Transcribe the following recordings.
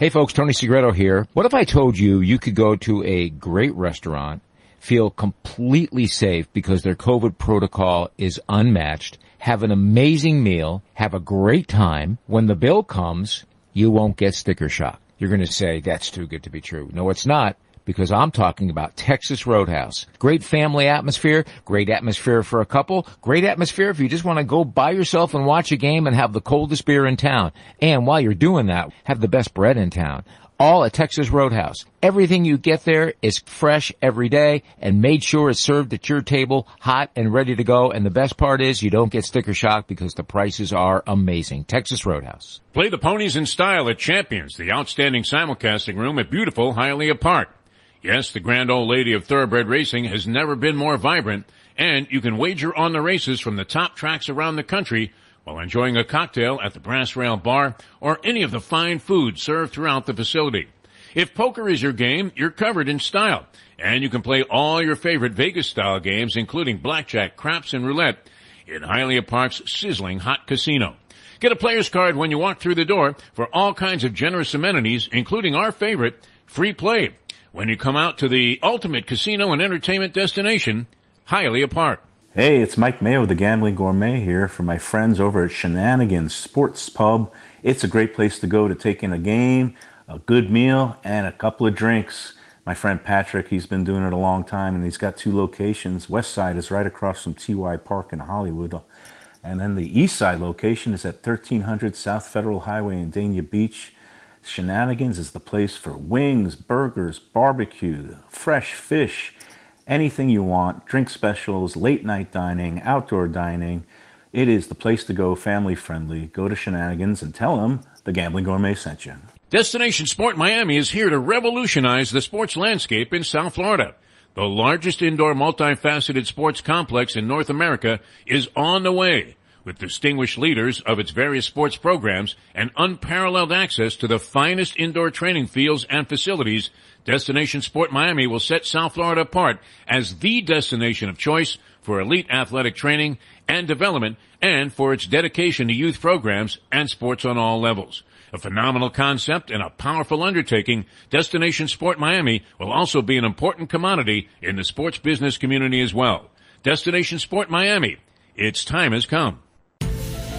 Hey folks, Tony Segreto here. What if I told you you could go to a great restaurant, feel completely safe because their COVID protocol is unmatched, have an amazing meal, have a great time. When the bill comes, you won't get sticker shock. You're going to say, that's too good to be true. No, it's not because I'm talking about Texas Roadhouse. Great family atmosphere, great atmosphere for a couple, great atmosphere if you just want to go by yourself and watch a game and have the coldest beer in town. And while you're doing that, have the best bread in town. All at Texas Roadhouse. Everything you get there is fresh every day and made sure it's served at your table, hot and ready to go. And the best part is you don't get sticker shock because the prices are amazing. Texas Roadhouse. Play the ponies in style at Champions, the outstanding simulcasting room at beautiful Hialeah Park. Yes, the grand old lady of thoroughbred racing has never been more vibrant, and you can wager on the races from the top tracks around the country while enjoying a cocktail at the Brass Rail Bar or any of the fine food served throughout the facility. If poker is your game, you're covered in style, and you can play all your favorite Vegas style games, including blackjack, craps, and roulette in Hialeah Park's sizzling hot casino. Get a player's card when you walk through the door for all kinds of generous amenities, including our favorite, free play when you come out to the ultimate casino and entertainment destination, Hialeah Park. Hey, it's Mike Mayo, the Gambling Gourmet here for my friends over at Shenanigans Sports Pub. It's a great place to go to take in a game, a good meal, and a couple of drinks. My friend Patrick, he's been doing it a long time and he's got two locations. West side is right across from TY Park in Hollywood. And then the east side location is at 1300 South Federal Highway in Dania Beach. Shenanigans is the place for wings, burgers, barbecue, fresh fish, anything you want, drink specials, late night dining, outdoor dining. It is the place to go, family friendly. Go to Shenanigans and tell them the Gambling Gourmet sent you. Destination Sport Miami is here to revolutionize the sports landscape in South Florida. The largest indoor multifaceted sports complex in North America is on the way with distinguished leaders of its various sports programs and unparalleled access to the finest indoor training fields and facilities, Destination Sport Miami will set South Florida apart as the destination of choice for elite athletic training and development and for its dedication to youth programs and sports on all levels. A phenomenal concept and a powerful undertaking, Destination Sport Miami will also be an important commodity in the sports business community as well. Destination Sport Miami, its time has come.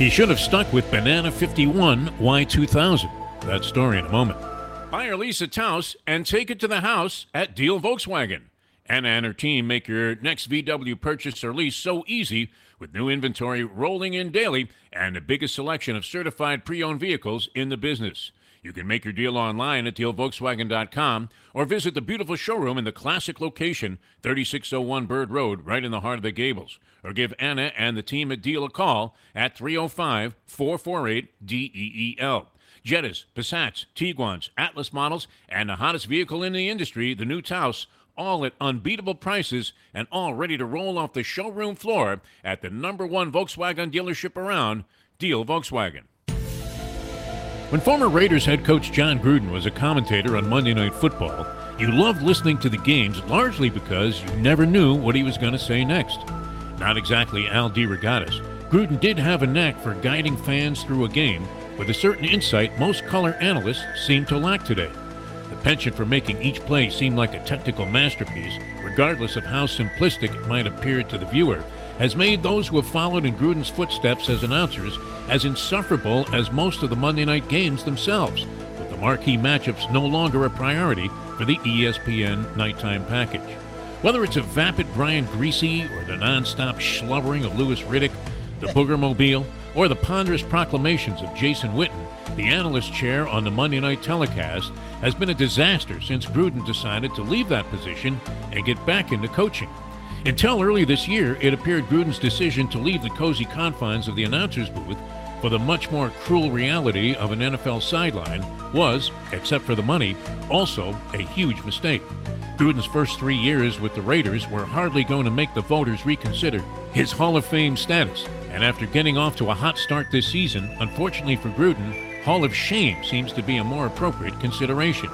He should have stuck with Banana 51 Y2000. That story in a moment. Buy or lease a Taos and take it to the house at Deal Volkswagen. Anna and her team make your next VW purchase or lease so easy with new inventory rolling in daily and the biggest selection of certified pre owned vehicles in the business. You can make your deal online at dealvolkswagen.com or visit the beautiful showroom in the classic location, 3601 Bird Road, right in the heart of the Gables or give Anna and the team at Deal a call at 305 448 DEAL. Jettas, Passats, Tiguan's, Atlas models, and the hottest vehicle in the industry, the new Taos, all at unbeatable prices and all ready to roll off the showroom floor at the number one Volkswagen dealership around, Deal Volkswagen. When former Raiders head coach Jon Gruden was a commentator on Monday Night Football, you loved listening to the games largely because you never knew what he was going to say next. Not exactly Al DeRogatis, Gruden did have a knack for guiding fans through a game with a certain insight most color analysts seem to lack today. The penchant for making each play seem like a technical masterpiece, regardless of how simplistic it might appear to the viewer, has made those who have followed in Gruden's footsteps as announcers as insufferable as most of the Monday night games themselves, with the marquee matchups no longer a priority for the ESPN nighttime package. Whether it's a vapid Brian Griese or the nonstop schlubbering of Louis Riddick, the Boogermobile, or the ponderous proclamations of Jason Witten, the analyst chair on the Monday night telecast has been a disaster since Gruden decided to leave that position and get back into coaching. Until early this year, it appeared Gruden's decision to leave the cozy confines of the announcer's booth for the much more cruel reality of an NFL sideline was, except for the money, also a huge mistake. Gruden's first three years with the Raiders were hardly going to make the voters reconsider his Hall of Fame status. And after getting off to a hot start this season, unfortunately for Gruden, Hall of Shame seems to be a more appropriate consideration.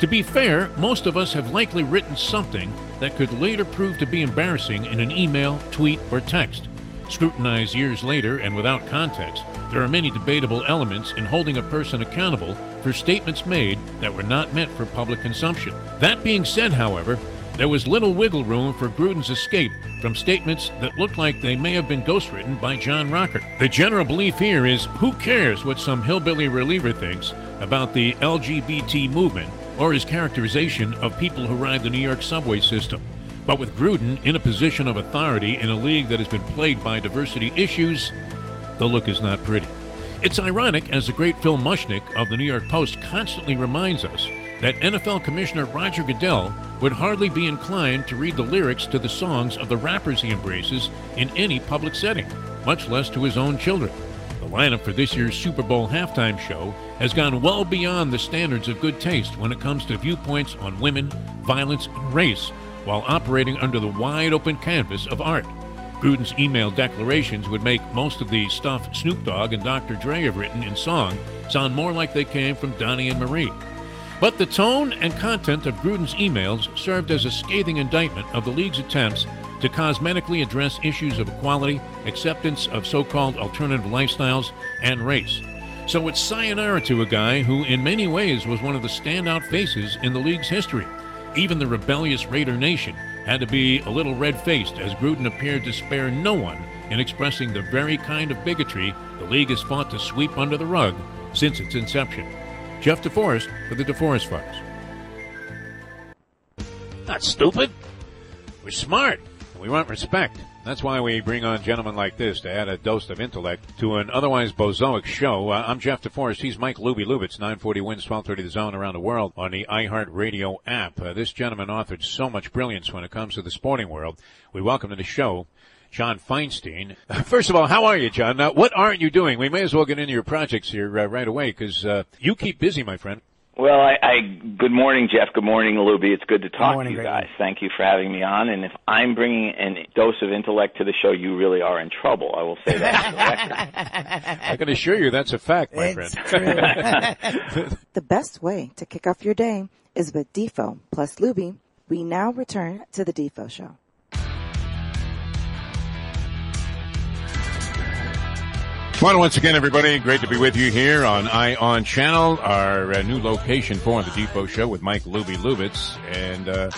To be fair, most of us have likely written something that could later prove to be embarrassing in an email, tweet, or text. Scrutinized years later and without context, there are many debatable elements in holding a person accountable for statements made that were not meant for public consumption. That being said, however, there was little wiggle room for Gruden's escape from statements that looked like they may have been ghostwritten by John Rocker. The general belief here is who cares what some hillbilly reliever thinks about the LGBT movement or his characterization of people who ride the New York subway system. But with Gruden in a position of authority in a league that has been plagued by diversity issues, the look is not pretty. It's ironic, as the great Phil Mushnick of the New York Post constantly reminds us, that NFL Commissioner Roger Goodell would hardly be inclined to read the lyrics to the songs of the rappers he embraces in any public setting, much less to his own children. The lineup for this year's Super Bowl halftime show has gone well beyond the standards of good taste when it comes to viewpoints on women, violence, and race, while operating under the wide open canvas of art. Gruden's email declarations would make most of the stuff Snoop Dogg and Dr. Dre have written in song sound more like they came from Donnie and Marie. But the tone and content of Gruden's emails served as a scathing indictment of the league's attempts to cosmetically address issues of equality, acceptance of so called alternative lifestyles, and race. So it's sayonara to a guy who, in many ways, was one of the standout faces in the league's history. Even the rebellious Raider Nation had to be a little red faced as Gruden appeared to spare no one in expressing the very kind of bigotry the league has fought to sweep under the rug since its inception. Jeff DeForrest for the DeForrest Files. Not stupid. We're smart. We want respect. That's why we bring on gentlemen like this to add a dose of intellect to an otherwise bozoic show. Uh, I'm Jeff DeForrest. He's Mike Luby Lubitz, 940 WINZ, 1230 the zone around the world on the iHeartRadio app. Uh, this gentleman authored so much brilliance when it comes to the sporting world. We welcome to the show John Feinstein. First of all, how are you, John? What aren't you doing? We may as well get into your projects here uh, right away because uh, you keep busy, my friend. Well, I, I good morning, Jeff. Good morning, Luby. It's good to talk morning, to you guys. Thank you for having me on. And if I'm bringing a dose of intellect to the show, you really are in trouble. I will say that. I can assure you that's a fact, my it's friend. the best way to kick off your day is with Defo plus Luby. We now return to the Defo show. Well, once again, everybody, great to be with you here on ION Channel, our uh, new location for the Defo Show with Mike Luby Lubitz. And uh,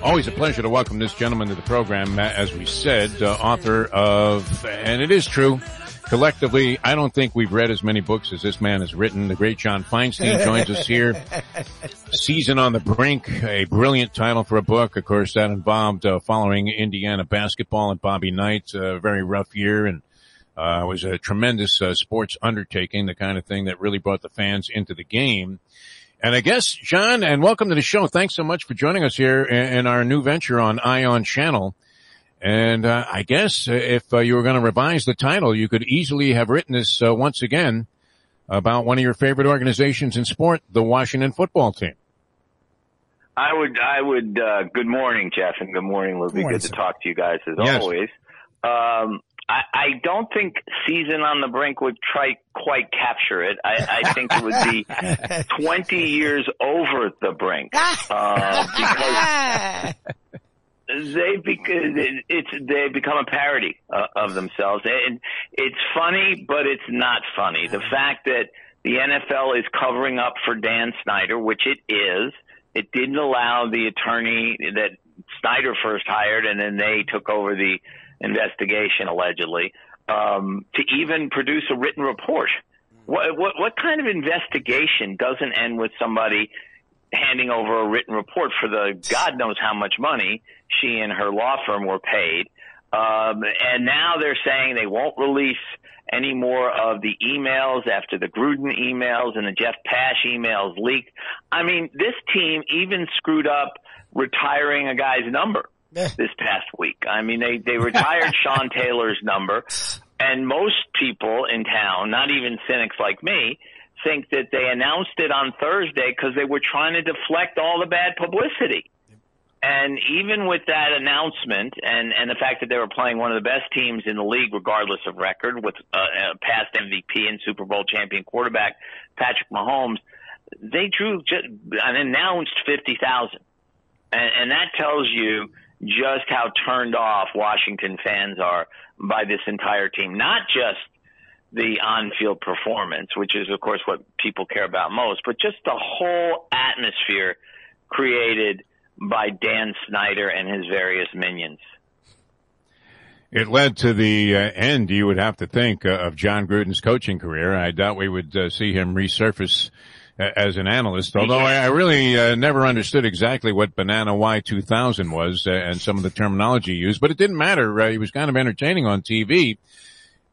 always a pleasure to welcome this gentleman to the program, as we said, uh, author of, and it is true, collectively, I don't think we've read as many books as this man has written. The great John Feinstein joins us here. Season on the Brink, a brilliant title for a book. Of course, that involved uh, following Indiana basketball and Bobby Knight, a very rough year and uh, it was a tremendous uh, sports undertaking, the kind of thing that really brought the fans into the game. And I guess, John, and welcome to the show. Thanks so much for joining us here in, in our new venture on Ion Channel. And uh, I guess if uh, you were going to revise the title, you could easily have written this uh, once again about one of your favorite organizations in sport, the Washington football team. I would, I would. Uh, good morning, Jeff, and good morning, Luby. Good, morning, good to talk to you guys as yes. always. Um, I, I don't think season on the brink would try quite capture it. I, I think it would be 20 years over the brink, uh, because they because it's they become a parody uh, of themselves, and it's funny, but it's not funny. The fact that the NFL is covering up for Dan Snyder, which it is, it didn't allow the attorney that Snyder first hired, and then they took over the investigation allegedly um, to even produce a written report. What, what, what kind of investigation doesn't end with somebody handing over a written report for the God knows how much money she and her law firm were paid? Um, and now they're saying they won't release any more of the emails after the Gruden emails and the Jeff Pash emails leaked. I mean, this team even screwed up retiring a guy's number this past week. I mean, they they retired Sean Taylor's number. And most people in town, not even cynics like me, think that they announced it on Thursday because they were trying to deflect all the bad publicity. And even with that announcement and, and the fact that they were playing one of the best teams in the league, regardless of record, with uh, a past MVP and Super Bowl champion quarterback Patrick Mahomes, they drew just an announced 50,000. And, and that tells you just how turned off Washington fans are by this entire team. Not just the on-field performance, which is of course what people care about most, but just the whole atmosphere created by Dan Snyder and his various minions. It led to the uh, end, you would have to think, uh, of Jon Gruden's coaching career. I doubt we would uh, see him resurface as an analyst, although I, I really uh, never understood exactly what Banana Y2000 was uh, and some of the terminology used, but it didn't matter. Uh, he was kind of entertaining on TV.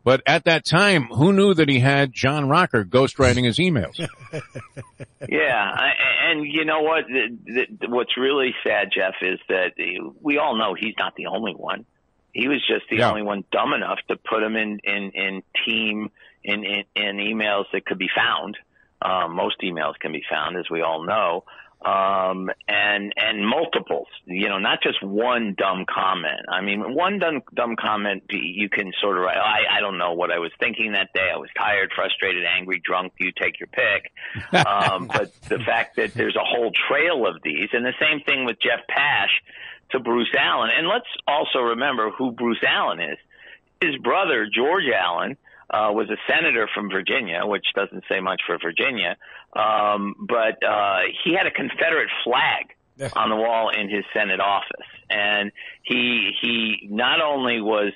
But at that time, who knew that he had John Rocker ghostwriting his emails? yeah, I, and you know what? The, the, what's really sad, Jeff, is that we all know he's not the only one. He was just the yeah. only one dumb enough to put him in in in team in in, in emails that could be found um, most emails can be found, as we all know, um, and and multiples. You know, not just one dumb comment. I mean, one dumb dumb comment you can sort of. I I don't know what I was thinking that day. I was tired, frustrated, angry, drunk. You take your pick. Um, but the fact that there's a whole trail of these, and the same thing with Jeff Pash to Bruce Allen. And let's also remember who Bruce Allen is. His brother George Allen uh, was a senator from Virginia, which doesn't say much for Virginia, um, but uh, he had a Confederate flag on the wall in his Senate office, and he he not only was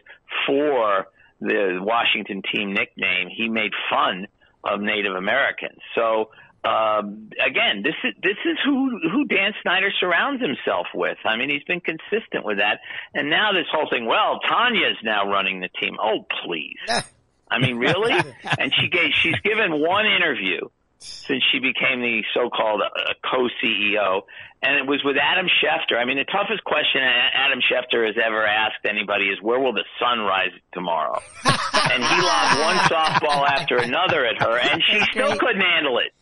for the Washington team nickname, he made fun of Native Americans. So um, again, this is this is who who Dan Snyder surrounds himself with. I mean, he's been consistent with that, and now this whole thing. Well, Tanya's now running the team. Oh, please. I mean, really? and she gave, she's given one interview since she became the so-called uh, co-CEO, and it was with Adam Schefter. I mean, the toughest question Adam Schefter has ever asked anybody is, "Where will the sun rise tomorrow?" and he lobbed one softball after another at her, and she still couldn't handle it.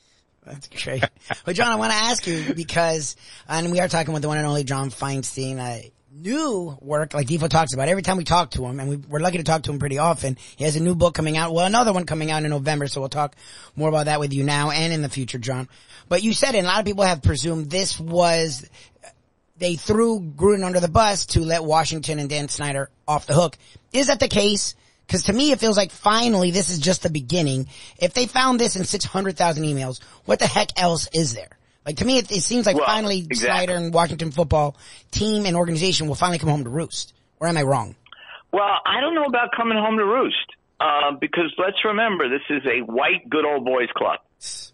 That's great. Well, John, I want to ask you because, and we are talking with the one and only John Feinstein. Uh, new work, like Defo talks about. Every time we talk to him, and we, are lucky to talk to him pretty often, he has a new book coming out. Well, another one coming out in November, so we'll talk more about that with you now and in the future, John. But you said it, a lot of people have presumed this was, they threw Gruden under the bus to let Washington and Dan Snyder off the hook. Is that the case? Cause to me, it feels like finally this is just the beginning. If they found this in 600,000 emails, what the heck else is there? Like to me, it, it seems like well, finally exactly. Snyder and Washington football team and organization will finally come home to roost. Or am I wrong? Well, I don't know about coming home to roost. Uh, because let's remember, this is a white good old boys club.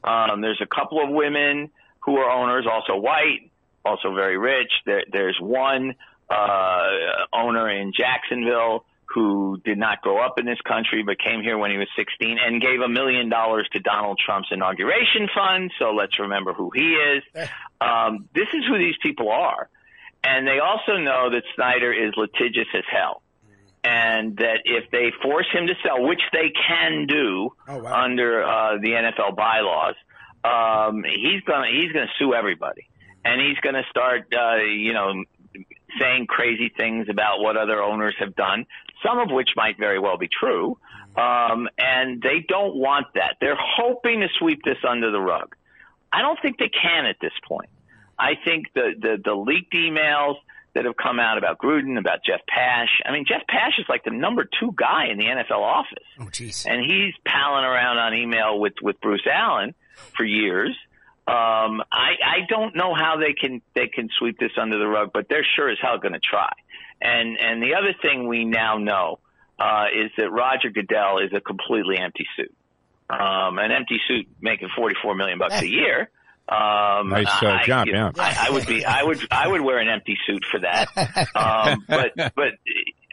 Um, there's a couple of women who are owners, also white, also very rich. There, there's one uh, owner in Jacksonville who did not grow up in this country but came here when he was 16 and gave a million dollars to Donald Trump's inauguration fund. So let's remember who he is. Eh. Um, this is who these people are. And they also know that Snyder is litigious as hell. And that if they force him to sell, which they can do oh, wow. under uh, the NFL bylaws, um, he's gonna he's gonna sue everybody, and he's gonna start uh, you know saying crazy things about what other owners have done some of which might very well be true. Um, and they don't want that. They're hoping to sweep this under the rug. I don't think they can at this point. I think the, the, the leaked emails that have come out about Gruden, about Jeff Pash. I mean, Jeff Pash is like the number two guy in the NFL office. Oh, jeez. And he's palling around on email with, with Bruce Allen for years. Um, I, I don't know how they can, they can sweep this under the rug, but they're sure as hell going to try. And and the other thing we now know uh, is that Roger Goodell is a completely empty suit. Um, an empty suit making forty four million bucks a year. Um, nice uh, I, job, yeah. I, I, would be, I would, I would wear an empty suit for that. Um, but, but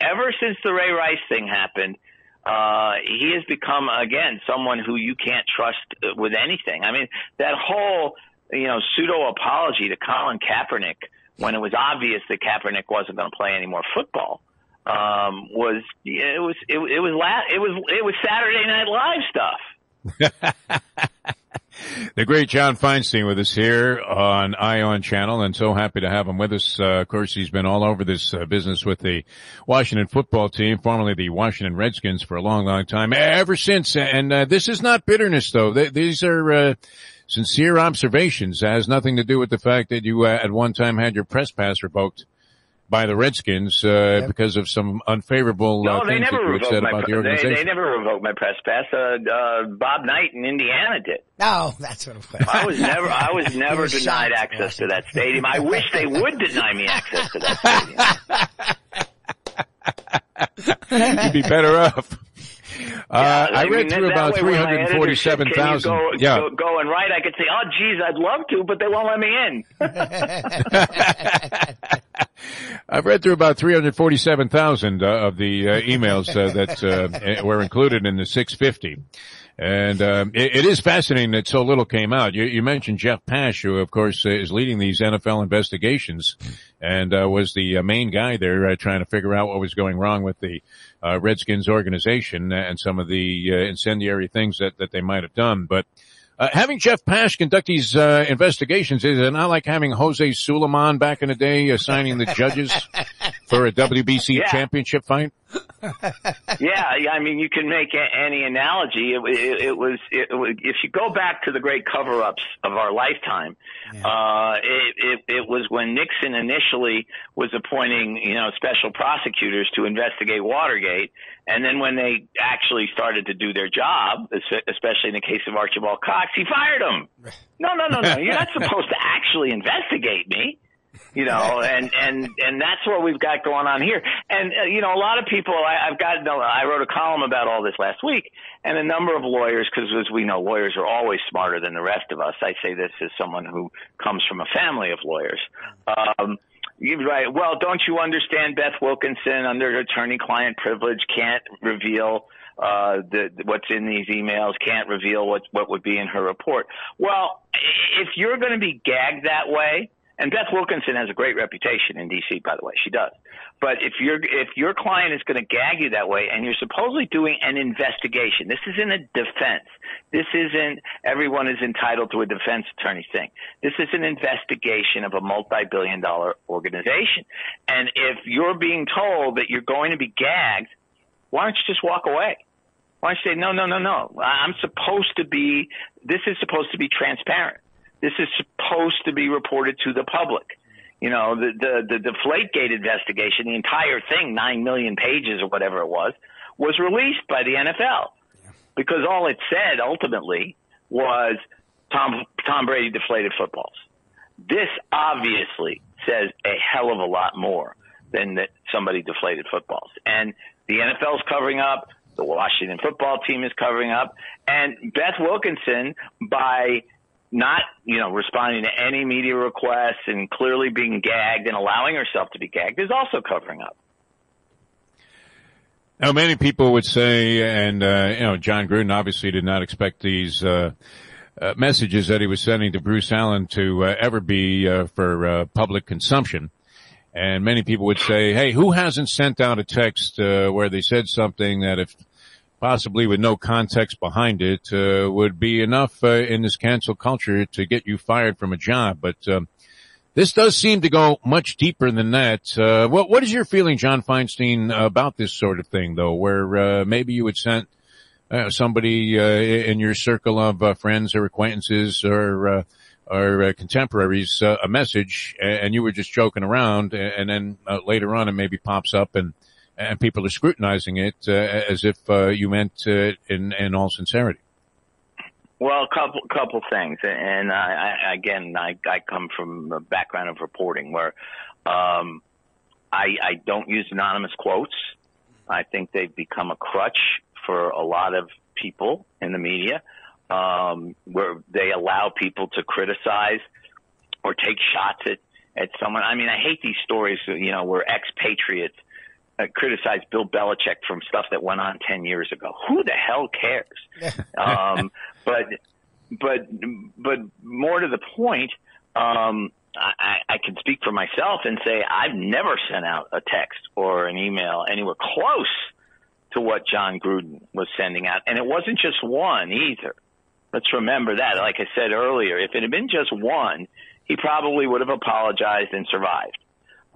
ever since the Ray Rice thing happened, uh, he has become again someone who you can't trust with anything. I mean, that whole, you know, pseudo apology to Colin Kaepernick when it was obvious that Kaepernick wasn't going to play any more football. um, was it was it, it was la- it was it was Saturday Night Live stuff. the great John Feinstein with us here on Ion Channel, and so happy to have him with us. Uh, of course, he's been all over this uh, business with the Washington football team, formerly the Washington Redskins, for a long, long time, ever since. And uh, this is not bitterness, though. Th- these are uh, sincere observations. It has nothing to do with the fact that you uh, at one time had your press pass revoked by the Redskins uh, yep. because of some unfavorable no, uh, things that you said about pre- the organization. They, they, never revoked my press pass. Uh, uh, Bob Knight in Indiana did. No, that's what it was. I was never, I was never was denied access to that stadium. I wish they would deny me access to that stadium. You'd be better off. Uh, I, I read through about 347,000. Yeah. Go, go and write, I could say, oh, geez, I'd love to, but they won't let me in. I've read through about 347,000 uh, of the uh, emails uh, that uh, were included in the 650. And um, it, it is fascinating that so little came out. You, you, mentioned Jeff Pash, who of course is leading these NFL investigations, and uh, was the uh, main guy there uh, trying to figure out what was going wrong with the uh, Redskins organization and some of the uh, incendiary things that that they might have done. But uh, having Jeff Pash conduct these uh, investigations is it not like having Jose Sulaiman back in the day assigning the judges for a WBC yeah. championship fight? Yeah, I mean, you can make any analogy. It, it, it, was, it, if you go back to the great cover-ups of our lifetime, yeah. uh, it, it was when Nixon initially was appointing, you know, special prosecutors to investigate Watergate, and then when they actually started to do their job, especially in the case of Archibald Cox, he fired them. No, no, no, no. You're not supposed to actually investigate me you know, and and and that's what we've got going on here. And uh, you know, a lot of people. I, I've got. I wrote a column about all this last week, and a number of lawyers, because as we know, lawyers are always smarter than the rest of us. I say this as someone who comes from a family of lawyers. Um, you right. Well, don't you understand? Beth Wilkinson, under attorney-client privilege, can't reveal uh, the, what's in these emails, can't reveal what what would be in her report. Well, if you're going to be gagged that way and Beth Wilkinson has a great reputation in DC, by the way. She does. But if your if your client is going to gag you that way, and you're supposedly doing an investigation, this isn't a defense. This isn't everyone is entitled to a defense attorney thing. This is an investigation of a multi-billion dollar organization. And if you're being told that you're going to be gagged, why don't you just walk away? Why don't you say no, no, no, no? I'm supposed to be. This is supposed to be transparent. This is supposed to be reported to the public. You know, the, the, the Deflategate investigation, the entire thing, nine million pages or whatever it was, was released by the NFL because all it said ultimately was Tom, Tom Brady deflated footballs. This obviously says a hell of a lot more than that somebody deflated footballs. And the NFL's covering up. The Washington football team is covering up. And Beth Wilkinson, by not, you know, responding to any media requests and clearly being gagged and allowing herself to be gagged is also covering up. Now, many people would say, and uh, you know, Jon Gruden obviously did not expect these uh, uh, messages that he was sending to Bruce Allen to uh, ever be uh, for uh, public consumption. And many people would say, "Hey, who hasn't sent out a text where they said something that if possibly with no context behind it, uh, would be enough uh, in this cancel culture to get you fired from a job. But um, this does seem to go much deeper than that. Uh, what what is your feeling, John Feinstein, about this sort of thing, though, where uh, maybe you would send uh, somebody uh, in your circle of friends or acquaintances or or contemporaries a message, and you were just joking around, and then later on it maybe pops up and and people are scrutinizing it uh, as if uh, you meant uh, in in all sincerity. Well, a couple couple things, and I, I, again, I, I come from a background of reporting where um, I, I don't use anonymous quotes. I think they've become a crutch for a lot of people in the media, um, where they allow people to criticize or take shots at at someone. I mean, I hate these stories, you know, where expatriates uh, criticize Bill Belichick from stuff that went on 10 years ago. Who the hell cares? um, but, but, but more to the point, um, I, I can speak for myself and say I've never sent out a text or an email anywhere close to what Jon Gruden was sending out. And it wasn't just one either. Let's remember that. Like I said earlier, if it had been just one, he probably would have apologized and survived.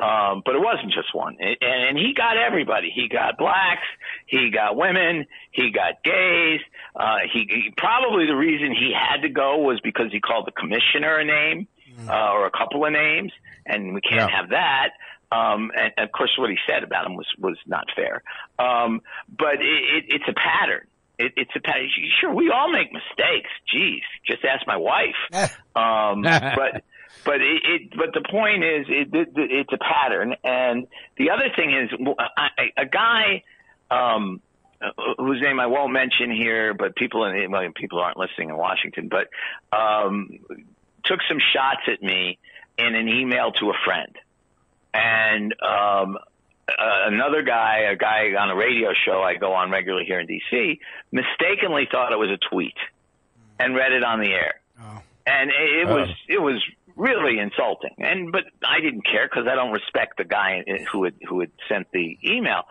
Um, but it wasn't just one. and, and he got everybody. He got blacks. He got women. He got gays. Uh, he, he probably the reason he had to go was because he called the commissioner a name, mm. uh, or a couple of names, and we can't yeah. have that. Um, and, and of course, what he said about him was was not fair. Um, but it, it, it's a pattern. It, it's a pattern. Sure, we all make mistakes. Jeez, just ask my wife. um, but but it, it but the point is it, it, it's a pattern and the other thing is a guy um whose name I won't mention here but people in well, people aren't listening in Washington but um took some shots at me in an email to a friend and um uh, another guy, a guy on a radio show I go on regularly here in DC, mistakenly thought it was a tweet and read it on the air. Oh. And it, it was oh. it was really insulting. And but I didn't care because I don't respect the guy who had who had sent the email.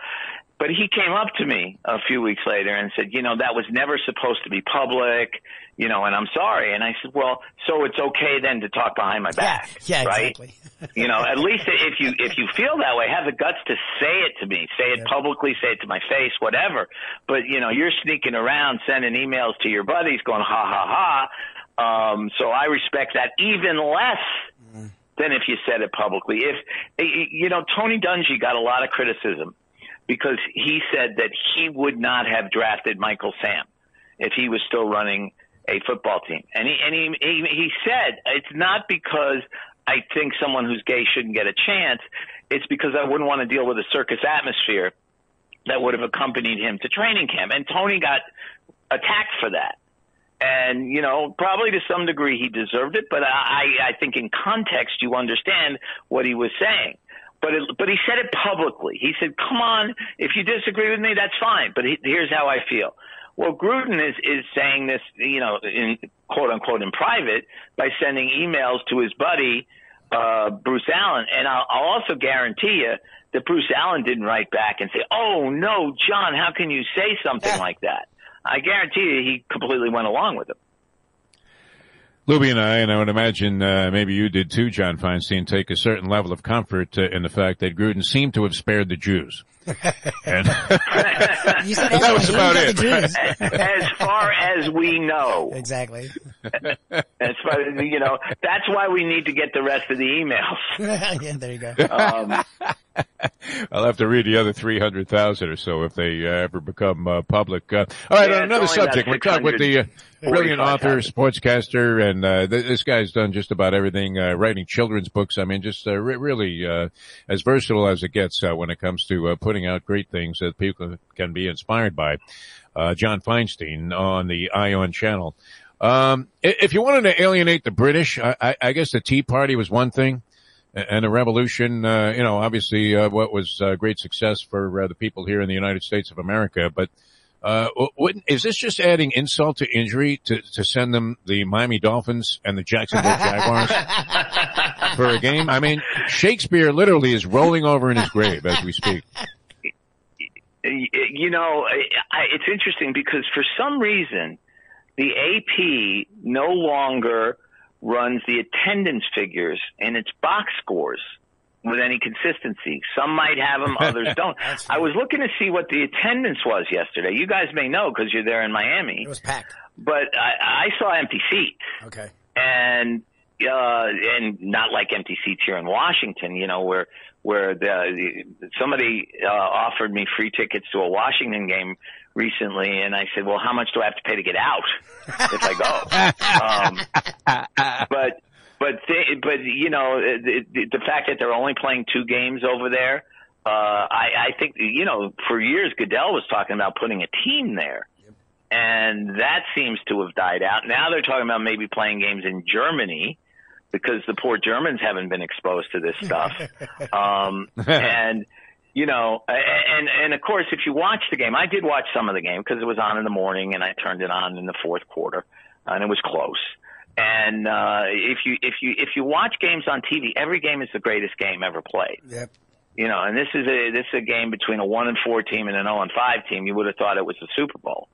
But he came up to me a few weeks later and said, you know, that was never supposed to be public, you know, and I'm sorry. And I said, well, so it's okay then to talk behind my back, yeah, yeah right? Exactly. you know, at least if you if you feel that way, have the guts to say it to me, say it publicly, say it to my face, whatever. But you know, you're sneaking around sending emails to your buddies, going ha ha ha. Um, so I respect that even less than if you said it publicly. If you know, Tony Dungy got a lot of criticism because he said that he would not have drafted Michael Sam if he was still running a football team, and he and he he, he said it's not because I think someone who's gay shouldn't get a chance. It's because I wouldn't want to deal with a circus atmosphere that would have accompanied him to training camp. And Tony got attacked for that and you know probably to some degree he deserved it but i i think in context you understand what he was saying. But it, but he said it publicly. He said come on if you disagree with me that's fine. But he, here's how i feel. Well gruden is is saying this you know in quote unquote in private by sending emails to his buddy uh bruce allen. And i'll, I'll also guarantee you that bruce allen didn't write back and say oh no john how can you say something like that I guarantee you he completely went along with it. Luby and I, and I would imagine uh, maybe you did too, John Feinstein, take a certain level of comfort uh, in the fact that Gruden seemed to have spared the Jews. and that was about it. As far as we know. Exactly. As far you know, that's why we need to get the rest of the emails. yeah, there you go. Um, I'll have to read the other 300,000 or so if they uh, ever become uh, public. Uh, all right, yeah, on another subject, we're talking with the uh, brilliant author, sportscaster, and uh, th- this guy's done just about everything, uh, writing children's books. I mean, just re- really as versatile as it gets when it comes to putting out great things that people can be inspired by. John Feinstein on the Ion channel. Um, if you wanted to alienate the British, I, I guess the Tea Party was one thing and a revolution, uh, you know, obviously, uh, what was uh, great success for uh, the people here in the United States of America. But uh, is this just adding insult to injury to, to send them the Miami Dolphins and the Jacksonville Jaguars for a game? I mean, Shakespeare literally is rolling over in his grave as we speak. You know, it's interesting because for some reason, the AP no longer – runs the attendance figures and its box scores with any consistency. Some might have them, others don't. I was looking to see what the attendance was yesterday. You guys may know because you're there in Miami. It was packed. But I, I saw empty seats. Okay. And uh, and not like empty seats here in Washington, you know, where where the, somebody uh, offered me free tickets to a Washington game recently, and I said, "Well, how much do I have to pay to get out if I go?" um, but but they, but you know the, the fact that they're only playing two games over there, uh, I, I think you know for years Goodell was talking about putting a team there. And that seems to have died out. Now they're talking about maybe playing games in Germany because the poor Germans haven't been exposed to this stuff. um, and you know, and and of course, if you watch the game, I did watch some of the game because it was on in the morning, and I turned it on in the fourth quarter, and it was close. And uh, if you if you if you watch games on TV, every game is the greatest game ever played. Yep. You know, and this is a this is a game between a one and four team and an zero and five team. You would have thought it was the Super Bowl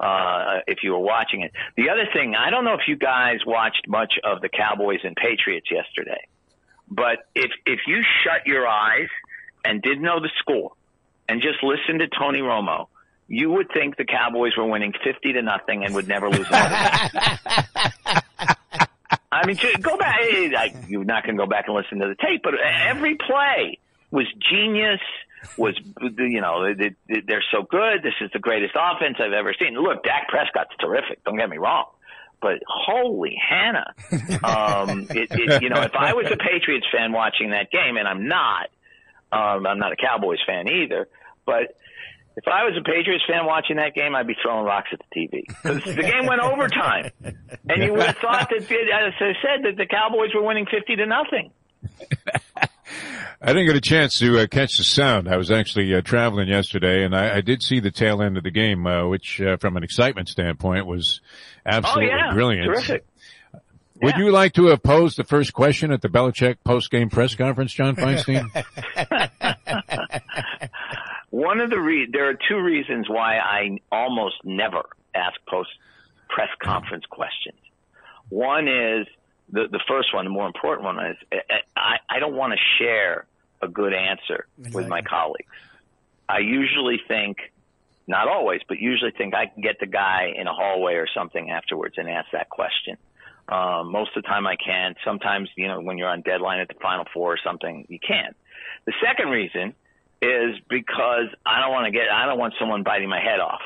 uh, if you were watching it. The other thing, I don't know if you guys watched much of the Cowboys and Patriots yesterday, but if if you shut your eyes and didn't know the score and just listened to Tony Romo, you would think the Cowboys were winning fifty to nothing and would never lose another. I mean, go back. You're not going to go back and listen to the tape, but every play was genius. Was you know they're so good. This is the greatest offense I've ever seen. Look, Dak Prescott's terrific. Don't get me wrong, but holy Hannah, um, it, it, you know if I was a Patriots fan watching that game, and I'm not, um, I'm not a Cowboys fan either, but if I was a Patriots fan watching that game, I'd be throwing rocks at the TV because the game went overtime, and you would have thought that, as I said, that the Cowboys were winning fifty to nothing. I didn't get a chance to uh, catch the sound. I was actually uh, traveling yesterday, and I, I, did see the tail end of the game, uh, which, uh, from an excitement standpoint, was absolutely oh, yeah. brilliant. Terrific. Would yeah. you like to have posed the first question at the Belichick post-game press conference, John Feinstein? One of the re- there are two reasons why I almost never ask post press conference questions. One is the the first one, the more important one is I I don't want to share a good answer exactly. with my colleagues. I usually think, not always, but usually think I can get the guy in a hallway or something afterwards and ask that question. Um, most of the time I can. Sometimes, you know, when you're on deadline at the Final Four or something, you can't. The second reason is because I don't want to get, I don't want someone biting my head off.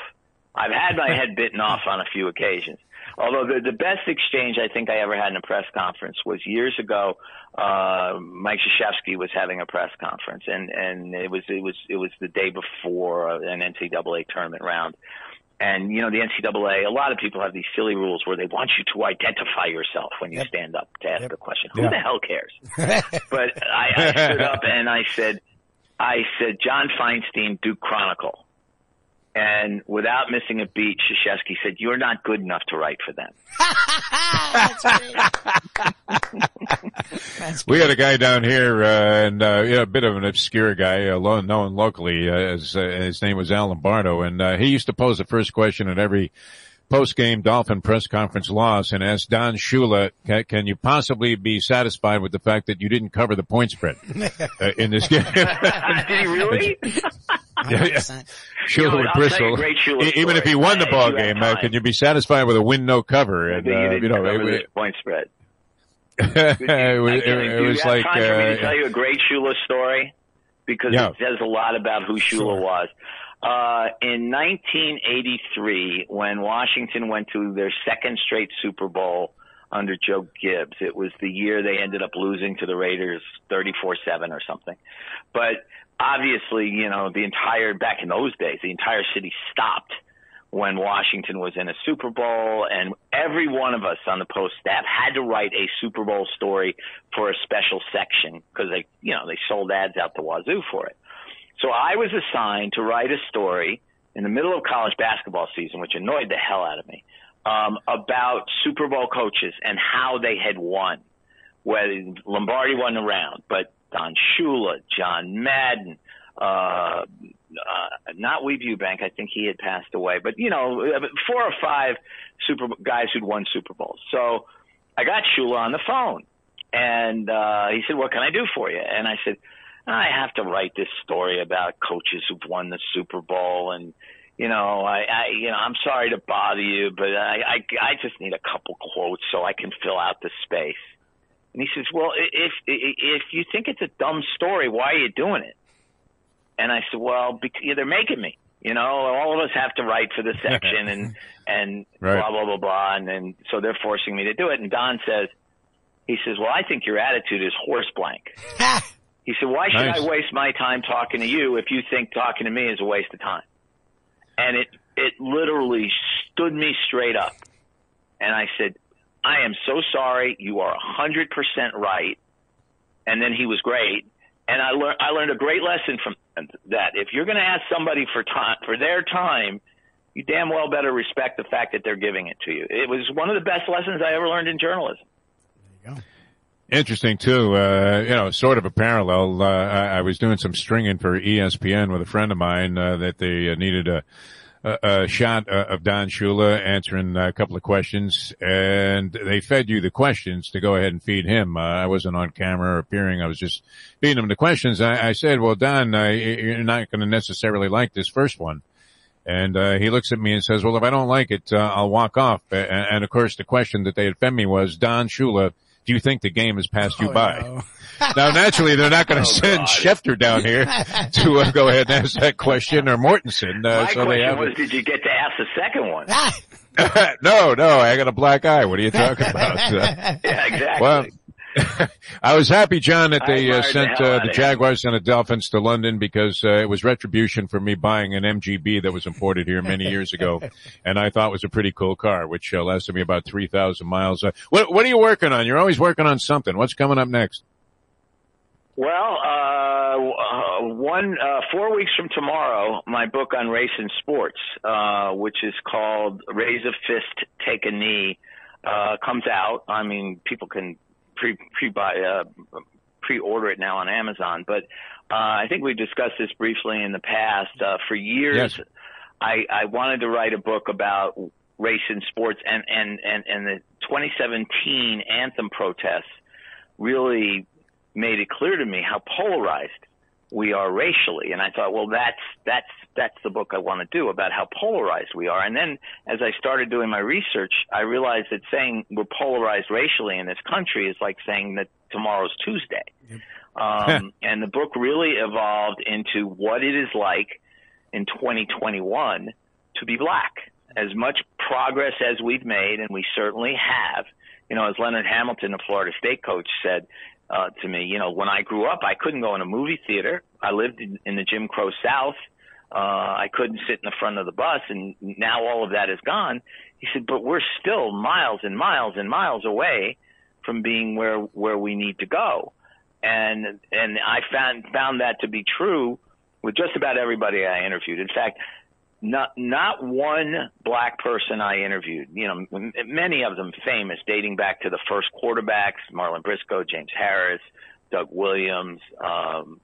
I've had my head bitten off on a few occasions. Although the, the best exchange I think I ever had in a press conference was years ago. Uh, Mike Krzyzewski was having a press conference, and and it was it was it was the day before an NCAA tournament round. And you know the NCAA, a lot of people have these silly rules where they want you to identify yourself when you yep. stand up to ask yep. a question. Who the hell cares? but I, I stood up and I said, I said, John Feinstein, Duke Chronicle. And without missing a beat, Krzyzewski said, "You're not good enough to write for them." we had a guy down here, uh, and uh, yeah, a bit of an obscure guy, uh, known locally uh, as uh, his name was Al Lombardo, and uh, he used to pose the first question at every post-game Dolphin press conference loss and asked Don Shula, can, can, you possibly be satisfied with the fact that you didn't cover the point spread uh, in this game? Did he really? yeah, yeah. Shula you know, would bristle. Even if he won the ball game, uh, can you be satisfied with a win no cover? And, uh, you, you know, it, it, point spread. it was, it, it was like, time for to uh, tell you a great Shula story because yeah. it says a lot about who Shula sure. was. Uh, in 1983, when Washington went to their second straight Super Bowl under Joe Gibbs, it was the year they ended up losing to the Raiders 34-7 or something. But obviously, you know, the entire, back in those days, the entire city stopped when Washington was in a Super Bowl, and every one of us on the Post staff had to write a Super Bowl story for a special section because they, you know, they sold ads out the wazoo for it. So I was assigned to write a story in the middle of college basketball season, which annoyed the hell out of me, um, about Super Bowl coaches and how they had won. Whether Lombardi wasn't around, but Don Shula, John Madden, uh, uh, not Weeb Ewbank. I think he had passed away, but you know, four or five super guys who'd won Super Bowls. So I got Shula on the phone, and uh, he said, "What can I do for you?" And I said, I have to write this story about coaches who've won the Super Bowl and you know, I, I you know, I'm sorry to bother you, but I, I I just need a couple quotes so I can fill out the space. And he says, "Well, if if you think it's a dumb story, why are you doing it?" And I said, "Well, because they're making me. You know, all of us have to write for the section and and right. blah blah blah blah, and then so they're forcing me to do it." And Don says, "He says, well, I think your attitude is horse blank." He said, why should nice. I waste my time talking to you if you think talking to me is a waste of time? And it, it literally stood me straight up. And I said, I am so sorry. You are a hundred percent right. And then he was great. And I learned, I learned a great lesson from that. If you're going to ask somebody for time, for their time, you damn well better respect the fact that they're giving it to you. It was one of the best lessons I ever learned in journalism. There you go. Interesting too, uh, you know, sort of a parallel. Uh, I, I, was doing some stringing for ESPN with a friend of mine uh, that they needed a, a, a shot uh, of Don Shula answering a couple of questions, and they fed you the questions to go ahead and feed him. Uh, I wasn't on camera appearing; I was just feeding him the questions. I, I said, "Well, Don, uh, you're not going to necessarily like this first one." And uh, he looks at me and says, "Well, if I don't like it, uh, I'll walk off." And, and, of course, the question that they had fed me was, "Don Shula, do you think the game has passed you oh, by?" No. now, naturally, they're not going to oh, send God. Schefter down here to uh, go ahead and ask that question or Mortensen. Uh, My so question was, did you get to ask the second one? no, no, I got a black eye. What are you talking about? yeah, exactly. Well, I was happy, John, that they uh, sent the, uh, the Jaguars and the Dolphins to London because uh, it was retribution for me buying an MGB that was imported here many years ago, and I thought was a pretty cool car, which uh, lasted me about three thousand miles. Uh, what What are you working on? You're always working on something. What's coming up next? Well, uh, one four weeks from tomorrow, my book on race and sports, which is called "Raise a Fist, Take a Knee." Uh, comes out. I mean, people can pre pre buy uh, pre order it now on Amazon. But uh, I think we discussed this briefly in the past. Uh, for years, yes. I, I wanted to write a book about race in sports, and and and and the 2017 anthem protests really made it clear to me how polarized we are racially. And I thought, well, that's that's that's the book I want to do about how polarized we are. And then as I started doing my research, I realized that saying we're polarized racially in this country is like saying that tomorrow's Tuesday. Yep. Um, and the book really evolved into what it is like in 2021 to be black. As much progress as we've made, and we certainly have, you know, as Leonard Hamilton, the Florida State coach, said, uh, to me. You know, when I grew up, I couldn't go in a movie theater. I lived in, in the Jim Crow South. Uh, I couldn't sit in the front of the bus, and now all of that is gone. He said, but we're still miles and miles and miles away from being where where we need to go. And and I found found that to be true with just about everybody I interviewed. In fact, not not one black person I interviewed. You know, many of them famous, dating back to the first quarterbacks: Marlon Briscoe, James Harris, Doug Williams, um,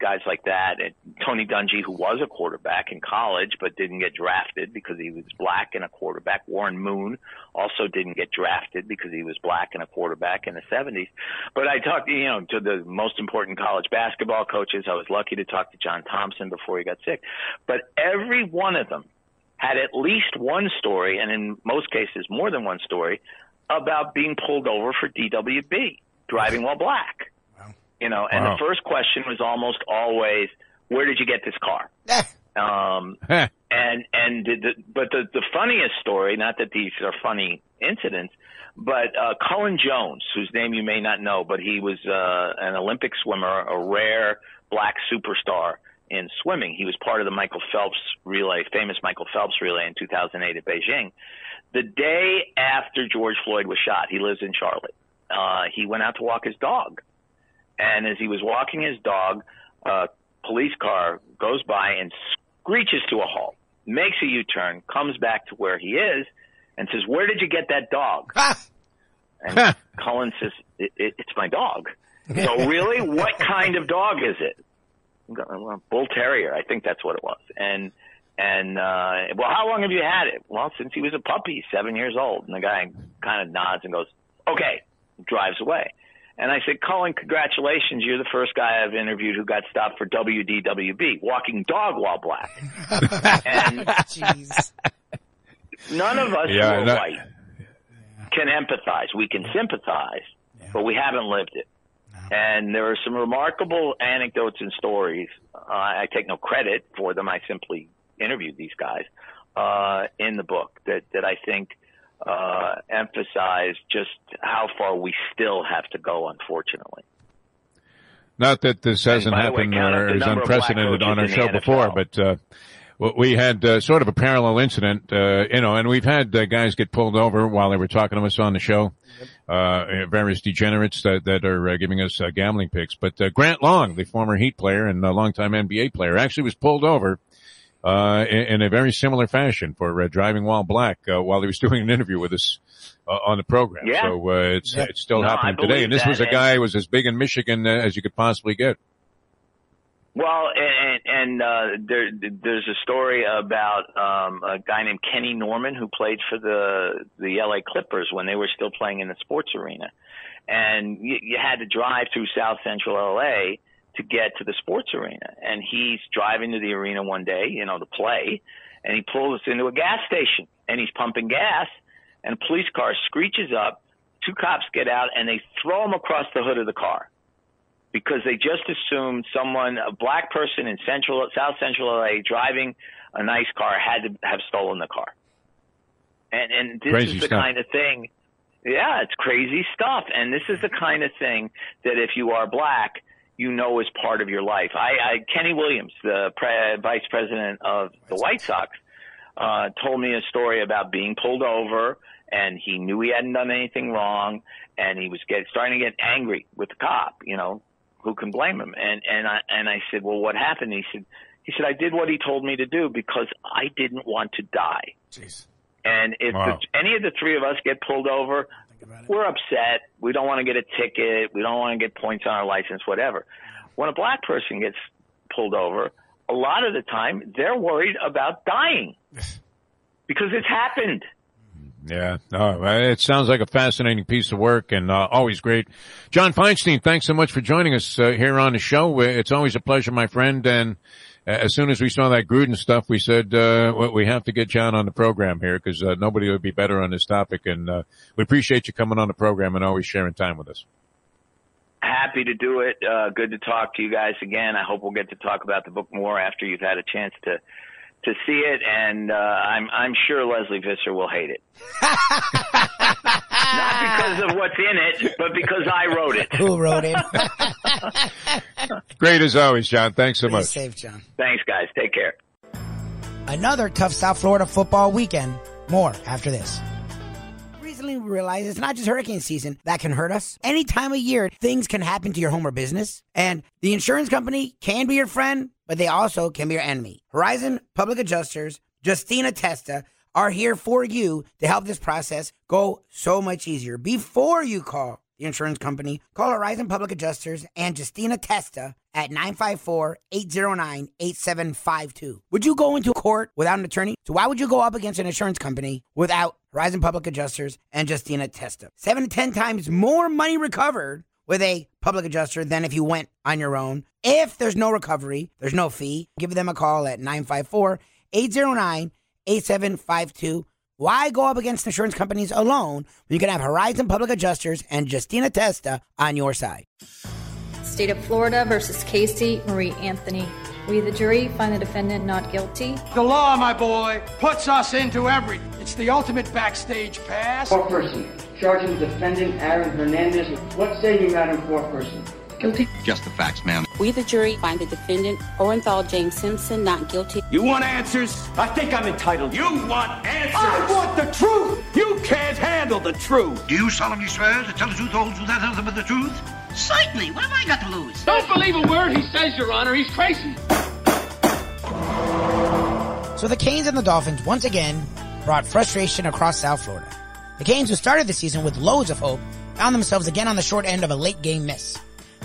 guys like that. And Tony Dungy, who was a quarterback in college but didn't get drafted because he was black and a quarterback. Warren Moon also didn't get drafted because he was black and a quarterback in the 70s. But I talked, you know, to the most important college basketball coaches. I was lucky to talk to John Thompson before he got sick. But every one of them had at least one story, and in most cases more than one story, about being pulled over for DWB driving while black. Wow. You know, and wow. the first question was almost always, "Where did you get this car?" um, and and the, the, but the the funniest story, not that these are funny incidents, but uh, Cullen Jones, whose name you may not know, but he was uh, an Olympic swimmer, a rare black superstar in swimming. He was part of the Michael Phelps relay, famous Michael Phelps relay in 2008 at Beijing. The day after George Floyd was shot, he lives in Charlotte uh, he went out to walk his dog. And as he was walking his dog, a police car goes by and screeches to a halt, makes a U-turn, comes back to where he is, and says, "Where did you get that dog?" and Cullen says, it, it, "It's my dog." so really, what kind of dog is it? Bull Terrier, I think that's what it was. And and uh, well, how long have you had it? Well, since he was a puppy, seven years old. And the guy kind of nods and goes, "Okay, drives away. And I said, Cullen, congratulations. You're the first guy I've interviewed who got stopped for WDWB, walking dog while black. and Jeez. none of us yeah, who are white can empathize. We can sympathize, yeah. but we haven't lived it. No. And there are some remarkable anecdotes and stories. Uh, I take no credit for them. I simply interviewed these guys uh, in the book that, that I think uh, emphasize just how far we still have to go, unfortunately. Not that this hasn't happened way, or is unprecedented on our show before, but uh, we had uh, sort of a parallel incident, uh, you know, and we've had uh, guys get pulled over while they were talking to us on the show. Uh, various degenerates that, that are uh, giving us uh, gambling picks. But Grant Long, the former Heat player and a longtime NBA player, actually was pulled over uh, in, in, a very similar fashion for uh, driving while black uh, while he was doing an interview with us uh, on the program. Yeah. So uh, it's yeah. it's still no, happening today. And this was a guy who was as big in Michigan uh, as you could possibly get. Well, and, and uh, there, there's a story about um, a guy named Kenny Norman who played for the the LA Clippers when they were still playing in the sports arena, and you, you had to drive through South Central LA to get to the sports arena. And he's driving to the arena one day, you know, to play, and he pulls into a gas station and he's pumping gas, and a police car screeches up. Two cops get out and they throw him across the hood of the car because they just assumed someone, a black person in central, South Central LA driving a nice car had to have stolen the car. And, and this crazy is the stuff. kind of thing. Yeah, it's crazy stuff. And this is the kind of thing that if you are black, you know is part of your life. I, I Kenny Williams, the pre- vice president of the White Sox, uh, told me a story about being pulled over and he knew he hadn't done anything wrong and he was get, starting to get angry with the cop, you know, who can blame him? And and I and I said, well, what happened? He said, he said, I did what he told me to do because I didn't want to die. Jeez. And if wow. the, any of the three of us get pulled over, we're upset. We don't want to get a ticket. We don't want to get points on our license, whatever. When a black person gets pulled over, a lot of the time they're worried about dying because it's happened. Yeah, no, it sounds like a fascinating piece of work and uh, always great. John Feinstein, thanks so much for joining us uh, here on the show. It's always a pleasure, my friend. And as soon as we saw that Gruden stuff, we said uh, we have to get John on the program here because uh, nobody would be better on this topic. And uh, we appreciate you coming on the program and always sharing time with us. Happy to do it. good to talk to you guys again. I hope we'll get to talk about the book more after you've had a chance to to see it, and uh, I'm I'm sure Lesley Visser will hate it. Not because of what's in it, but because I wrote it. Who wrote it? Great as always, John. Thanks so Be much. Safe, John. Thanks, guys. Take care. Another tough South Florida football weekend. More after this recently we realized it's not just hurricane season that can hurt us. Any time of year, things can happen to your home or business. And the insurance company can be your friend, but they also can be your enemy. Horizon Public Adjusters, Justina Testa, are here for you to help this process go so much easier. Before you call the insurance company, call Horizon Public Adjusters and Justina Testa at 954-809-8752. Would you go into court without an attorney? So why would you go up against an insurance company without Horizon Public Adjusters and Justina Testa? Seven to ten times more money recovered with a public adjuster than if you went on your own. If there's no recovery, there's no fee. Give them a call at 954-809-8752. Why go up against insurance companies alone when you can have Horizon Public Adjusters and Justina Testa on your side? State of Florida versus Casey Marie Anthony. We, the jury, find the defendant not guilty. The law, my boy, puts us into everything. It's the ultimate backstage pass. Foreperson, charging the defendant Aaron Hernandez. What say you, Madam Foreperson? Guilty. Just the facts, ma'am. We, the jury, find the defendant, Orenthal James Simpson, not guilty. You want answers? I think I'm entitled. You want answers? I want the truth. You can't handle the truth. Do you solemnly swear to tell the truth, the whole truth, and nothing but the truth? Certainly. What have I got to lose? Don't believe a word he says, Your Honor. He's crazy. So the Canes and the Dolphins once again brought frustration across South Florida. The Canes, who started the season with loads of hope, found themselves again on the short end of a late game miss,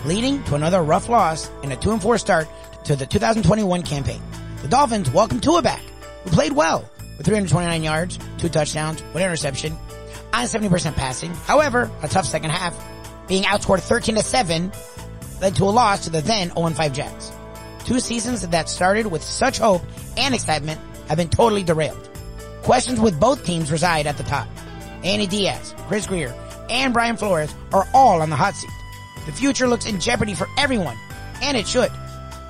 leading to another rough loss in a 2-4 start to the 2021 campaign. The Dolphins welcomed Tua back, who played well with 329 yards, two touchdowns, one interception, on 70% passing. However, a tough second half, being outscored 13 to 7, led to a loss to the then 0-5 Jets. Two seasons that started with such hope and excitement have been totally derailed. Questions with both teams reside at the top. Manny Diaz, Chris Grier, and Brian Flores are all on the hot seat. The future looks in jeopardy for everyone, and it should.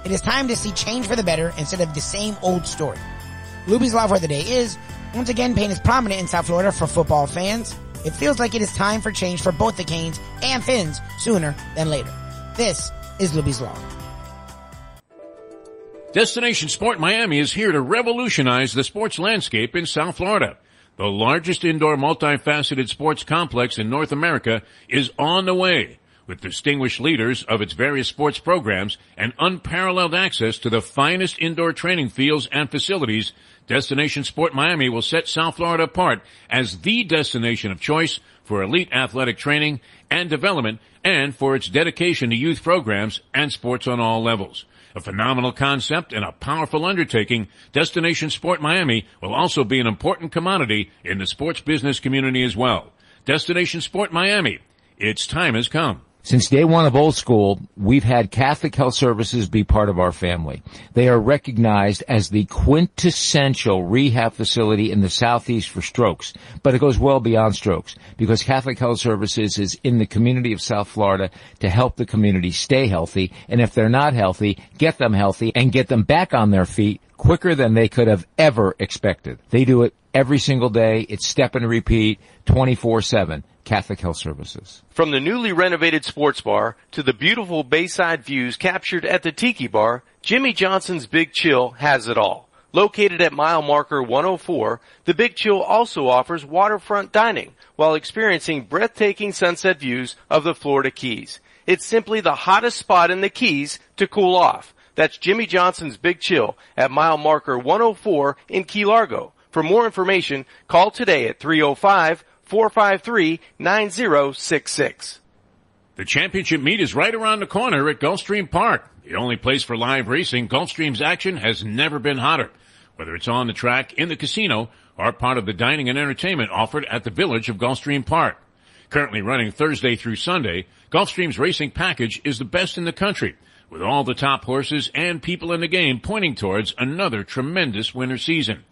It is time to see change for the better instead of the same old story. Luby's Law for the day is, once again, pain is prominent in South Florida for football fans. It feels like it is time for change for both the Canes and Fins sooner than later. This is Luby's Law. Destination Sport Miami is here to revolutionize the sports landscape in South Florida. The largest indoor multifaceted sports complex in North America is on the way with distinguished leaders of its various sports programs and unparalleled access to the finest indoor training fields and facilities, Destination Sport Miami will set South Florida apart as the destination of choice for elite athletic training and development and for its dedication to youth programs and sports on all levels. A phenomenal concept and a powerful undertaking, Destination Sport Miami will also be an important commodity in the sports business community as well. Destination Sport Miami, its time has come. Since day one of old school, we've had Catholic Health Services be part of our family. They are recognized as the quintessential rehab facility in the southeast for strokes, but it goes well beyond strokes because Catholic Health Services is in the community of South Florida to help the community stay healthy, and if they're not healthy, get them healthy and get them back on their feet quicker than they could have ever expected. They do it every single day. It's step and repeat 24-7. Catholic Health Services. From the newly renovated sports bar to the beautiful bayside views captured at the Tiki Bar, Jimmy Johnson's Big Chill has it all. Located at mile marker 104, the Big Chill also offers waterfront dining while experiencing breathtaking sunset views of the Florida Keys. It's simply the hottest spot in the Keys to cool off. That's Jimmy Johnson's Big Chill at mile marker 104 in Key Largo. For more information, call today at 305 453 9066. The championship meet is right around the corner at Gulfstream Park. The only place for live racing, Gulfstream's action has never been hotter. Whether it's on the track, in the casino, or part of the dining and entertainment offered at the village of Gulfstream Park. Currently running Thursday through Sunday, Gulfstream's racing package is the best in the country, with all the top horses and people in the game pointing towards another tremendous winter season.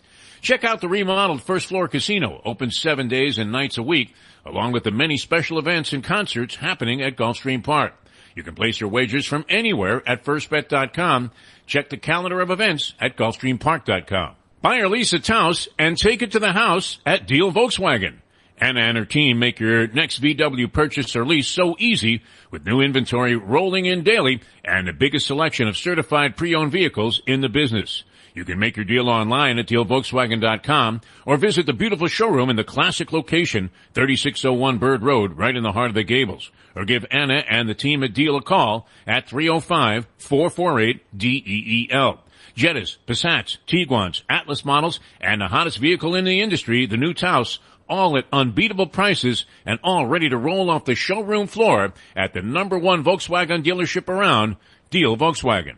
Check out the remodeled first floor casino, open seven days and nights a week, along with the many special events and concerts happening at Gulfstream Park. You can place your wagers from anywhere at firstbet.com. Check the calendar of events at gulfstreampark.com. Buy or lease a Taos and take it to the house at Deal Volkswagen. Anna and her team make your next VW purchase or lease so easy with new inventory rolling in daily and the biggest selection of certified pre-owned vehicles in the business. You can make your deal online at dealvolkswagen.com or visit the beautiful showroom in the classic location, 3601 Bird Road, right in the heart of the Gables. Or give Anna and the team at Deal a call at 305-448-DEEL. Jettas, Passats, Tiguans, Atlas models, and the hottest vehicle in the industry, the new Taos, all at unbeatable prices and all ready to roll off the showroom floor at the number one Volkswagen dealership around, Deal Volkswagen.